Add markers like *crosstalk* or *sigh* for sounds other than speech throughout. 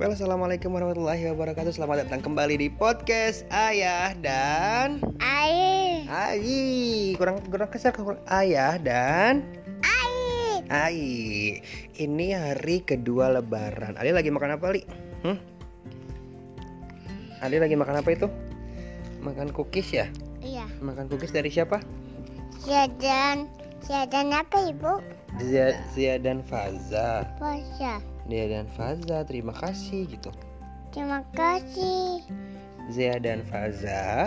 Well, assalamualaikum warahmatullahi wabarakatuh. Selamat datang kembali di podcast Ayah dan Air. Ai. Kurang kurang kesal kurang Ayah dan Air. Ai. Ini hari kedua Lebaran. Ali lagi makan apa, Li? Hmm? Ali lagi makan apa itu? Makan cookies ya? Iya. Makan cookies dari siapa? Siadan. Siadan apa ibu? Zia, Zia dan Faza. Pasha. Zia dan Faza, terima kasih gitu. Terima kasih. Zia dan Faza,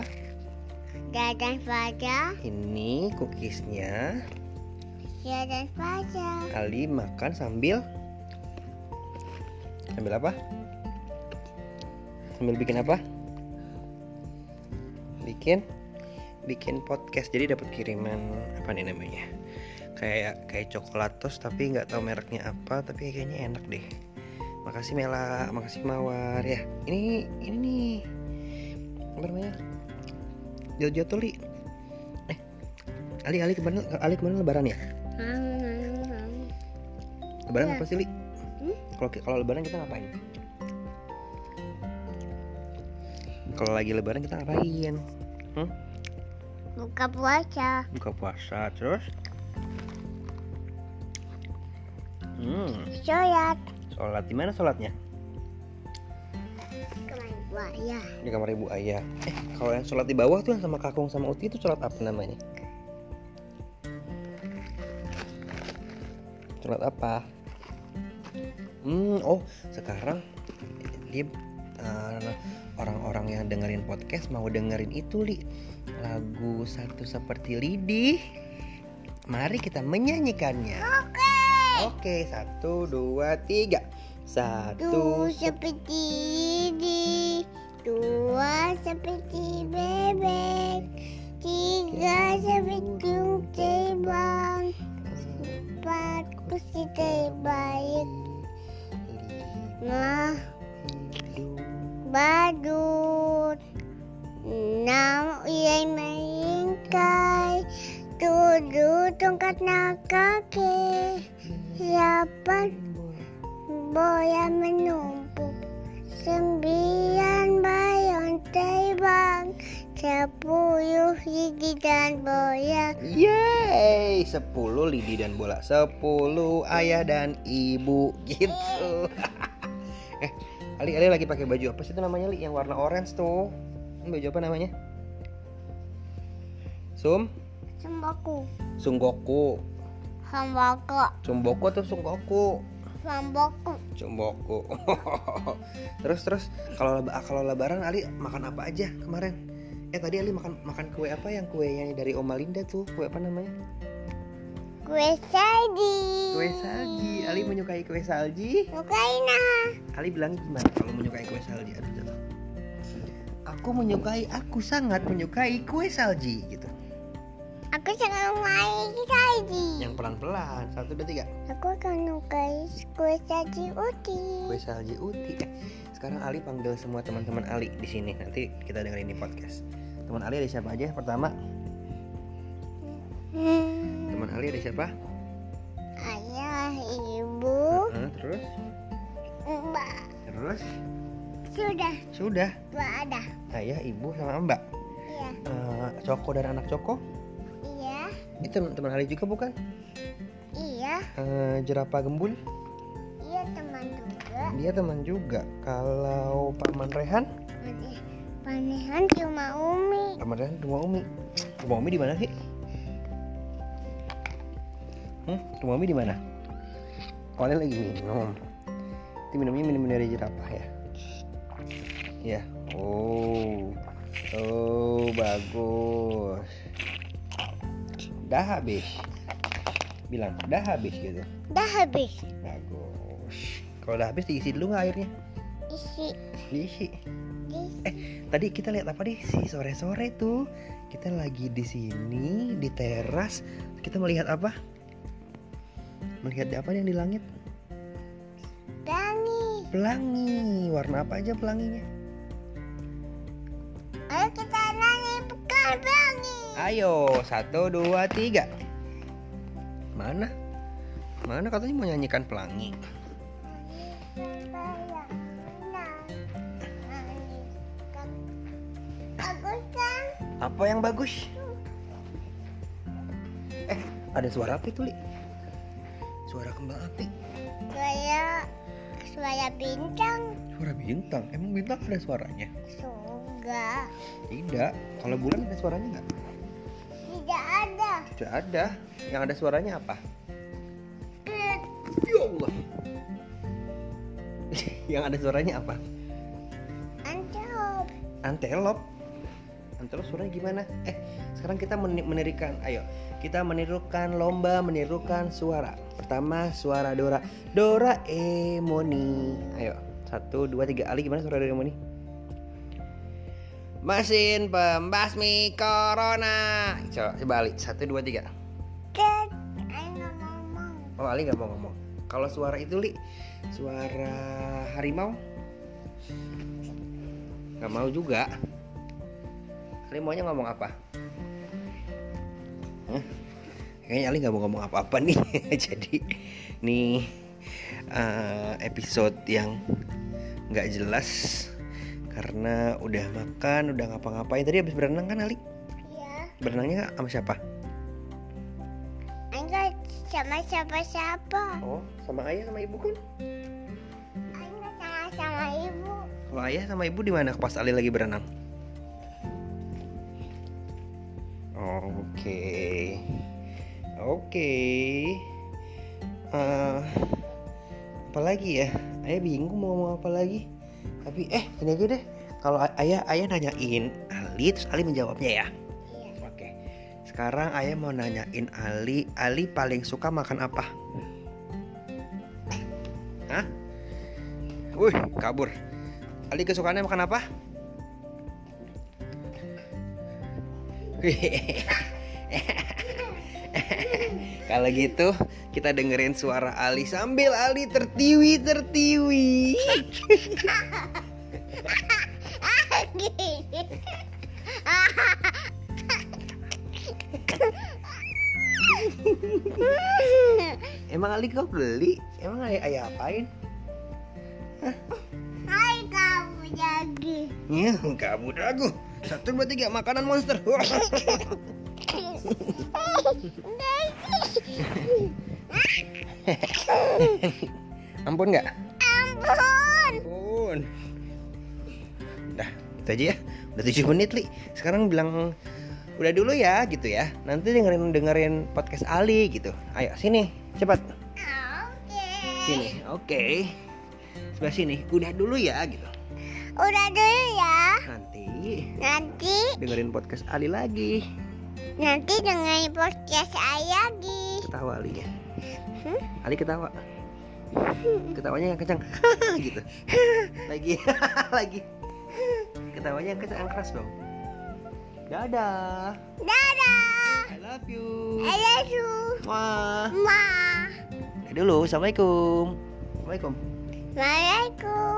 Siadan Faja. ini cookiesnya Siadan Faja. Ali makan sambil sambil apa? Sambil bikin apa? Bikin bikin podcast. Jadi dapat kiriman apa nih namanya? Kayak kayak coklat toast tapi nggak tahu mereknya apa, tapi kayaknya enak deh. Makasih Mela, makasih Mawar ya. Ini ini nih apa namanya? Jatuh-jatuh li. Eh, Ali Ali kemarin Ali kemarin lebaran ya? Lebaran apa sih, Li? Hmm? Kalau kalau lebaran kita ngapain? Kalau lagi lebaran kita ngapain? Buka puasa. Buka puasa terus? Hmm, Sholat. sholat di mana sholatnya? Ke mana buaya? Di kamar ibu ayah. Eh, kalau yang sholat di bawah tuh yang sama kakung sama uti itu sholat apa namanya? Sholat apa? Hmm, oh sekarang dia eh, orang-orang yang dengerin podcast mau dengerin itu li lagu satu seperti lidi. Mari kita menyanyikannya. Oke. Oke, satu, dua, tiga. Satu, seperti ini, dua seperti bebek, tiga seperti terbang, empat kursi terbaik, lima badut, enam uyai melingkai, tujuh tongkat nak kaki, delapan boya menumpuk Sembilan bayang terbang Sepuluh gigi dan boya Yeay, 10 lidi dan bola 10 ayah dan ibu gitu *laughs* Eh, Ali, Ali lagi pakai baju apa sih itu namanya Li? Yang warna orange tuh Ini Baju apa namanya? Sum? Sembaku Sunggoku Hambako Sumboku atau sunggoku? Sambaku Sumboku *laughs* Terus, terus Kalau kalau lebaran Ali makan apa aja kemarin? Eh tadi Ali makan makan kue apa yang kuenya dari Oma Linda tuh? Kue apa namanya? Kue salji Kue salji. Ali menyukai kue salji. Mukaina Ali bilang gimana kalau menyukai kue salji? Aduh, jatuh. Aku menyukai, aku sangat menyukai kue salji gitu. Aku sangat main salji Yang pelan-pelan. Satu, dua, tiga. Aku akan menyukai kue salji uti Kue salji uti. Eh, sekarang Ali panggil semua teman-teman Ali di sini. Nanti kita dengerin di podcast. Teman Ali ada siapa aja? Pertama, hmm. teman Ali ada siapa? Ayah, ibu, Heeh, terus, mbak terus, Sudah, sudah. mbak ada Ayah, ibu, sama Mbak. Iya, Eh, Coko dan anak Coko. Itu teman Ali juga bukan? iya, Eh, jerapah gembul. iya teman juga Dia teman juga. Kalau Paman Rehan, Panehan cuma Umi Paman Rehan rumah Umi. Rumah Umi di mana sih? Hmm, rumah Umi di mana? Dia lagi minum. Itu minumnya minum dari jerapah ya. Ya. Oh. Oh, bagus. Udah habis. Bilang, udah habis gitu. Udah habis Bagus. Kalau udah habis diisi dulu nggak airnya? Isi Diisi. Isi Tadi kita lihat apa deh si sore-sore tuh kita lagi di sini di teras kita melihat apa? Melihat apa yang di langit? Pelangi Pelangi. Warna apa aja pelanginya? Ayo kita Ayo, satu, dua, tiga. Mana? Mana katanya mau nyanyikan pelangi? Apa yang bagus? Eh, ada suara api tuh, Li. Suara kembang api. Suara suara bintang. Suara bintang. Emang bintang ada suaranya? Suara. Surga. Tidak. Kalau bulan ada suaranya nggak? Tidak ada. Tidak ada. Yang ada suaranya apa? Ya Allah. Yang ada suaranya apa? Antelop. Antelop. Antelop suaranya gimana? Eh, sekarang kita meni- menirukan. Ayo, kita menirukan lomba menirukan suara. Pertama suara Dora. Dora Emoni. Ayo, satu, dua, tiga. Ali gimana suara Dora Emoni? Mesin pembasmi corona. Coba, Ali. Satu, dua, tiga. Ket. Ayo ngomong. Oh, Ali nggak mau ngomong. Kalau suara itu, Li, suara harimau? Nggak mau juga. Ali maunya ngomong apa? Hah? Kayaknya Ali nggak mau ngomong apa-apa nih. *laughs* Jadi, nih eh, episode yang nggak jelas karena udah makan, udah ngapa-ngapain. Tadi habis berenang kan Ali? Ya. Berenangnya sama siapa? Enggak sama siapa-siapa. Oh, sama ayah sama ibu kan? Enggak sama sama ibu. Kalau ayah sama ibu di mana pas Ali lagi berenang? Oke, oke. Eh, apa lagi ya? Ayah bingung mau ngomong apa lagi. Tapi eh, ini aja deh. Kalau ayah ayah nanyain Ali, terus Ali menjawabnya ya. Iya. Oke. Sekarang ayah mau nanyain Ali, Ali paling suka makan apa? Hah? Wih, kabur. Ali kesukaannya makan apa? *laughs* *laughs* Kalau gitu kita dengerin suara Ali sambil Ali tertiwi tertiwi. Emang Ali kau beli? Emang ayah, ayah apain? Hai kamu jadi. Ya, kamu ragu. Satu dua tiga makanan monster. *laughs* *laughs* Ampun nggak? Ampun. Ampun. Dah, itu aja ya. Udah 7 menit, Li. Sekarang bilang udah dulu ya gitu ya. Nanti dengerin dengerin podcast Ali gitu. Ayo sini, cepat. Oke. Sini. Oke. Sebelah sini. Udah dulu ya gitu. Udah dulu ya. Nanti Nanti dengerin podcast Ali lagi. nanti dengan podcast ayah di. Ketawa Ali ya. Hmm? Ali ketawa. Ketawanya yang kencang. *laughs* gitu. Lagi. *laughs* Lagi. Ketawanya yang kencang yang keras dong. Dadah. Dadah. I love you. I love you. Wah. Ma. Dulu, assalamualaikum. Assalamualaikum. Assalamualaikum.